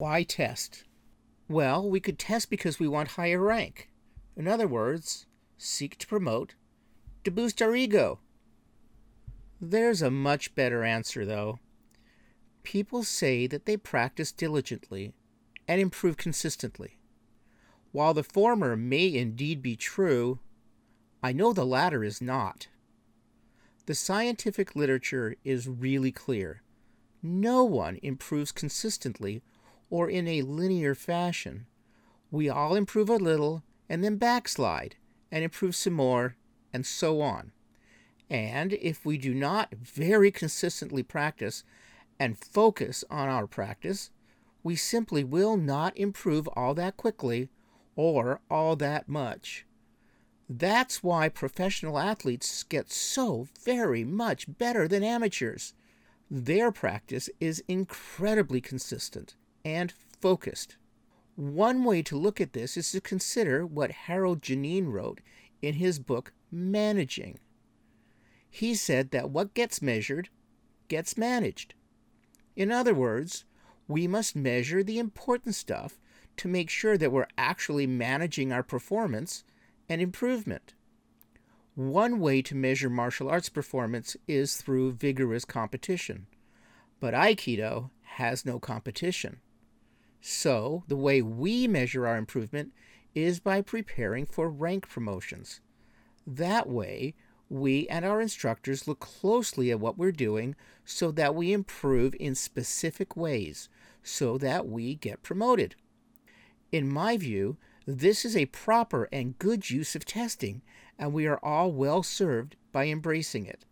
Why test? Well, we could test because we want higher rank. In other words, seek to promote, to boost our ego. There's a much better answer, though. People say that they practice diligently and improve consistently. While the former may indeed be true, I know the latter is not. The scientific literature is really clear. No one improves consistently or in a linear fashion. We all improve a little and then backslide and improve some more and so on. And if we do not very consistently practice and focus on our practice, we simply will not improve all that quickly or all that much. That's why professional athletes get so very much better than amateurs. Their practice is incredibly consistent and focused. One way to look at this is to consider what Harold Geneen wrote in his book Managing. He said that what gets measured gets managed. In other words, we must measure the important stuff to make sure that we're actually managing our performance and improvement. One way to measure martial arts performance is through vigorous competition, but Aikido has no competition. So, the way we measure our improvement is by preparing for rank promotions. That way, we and our instructors look closely at what we're doing so that we improve in specific ways so that we get promoted. In my view, this is a proper and good use of testing, and we are all well served by embracing it.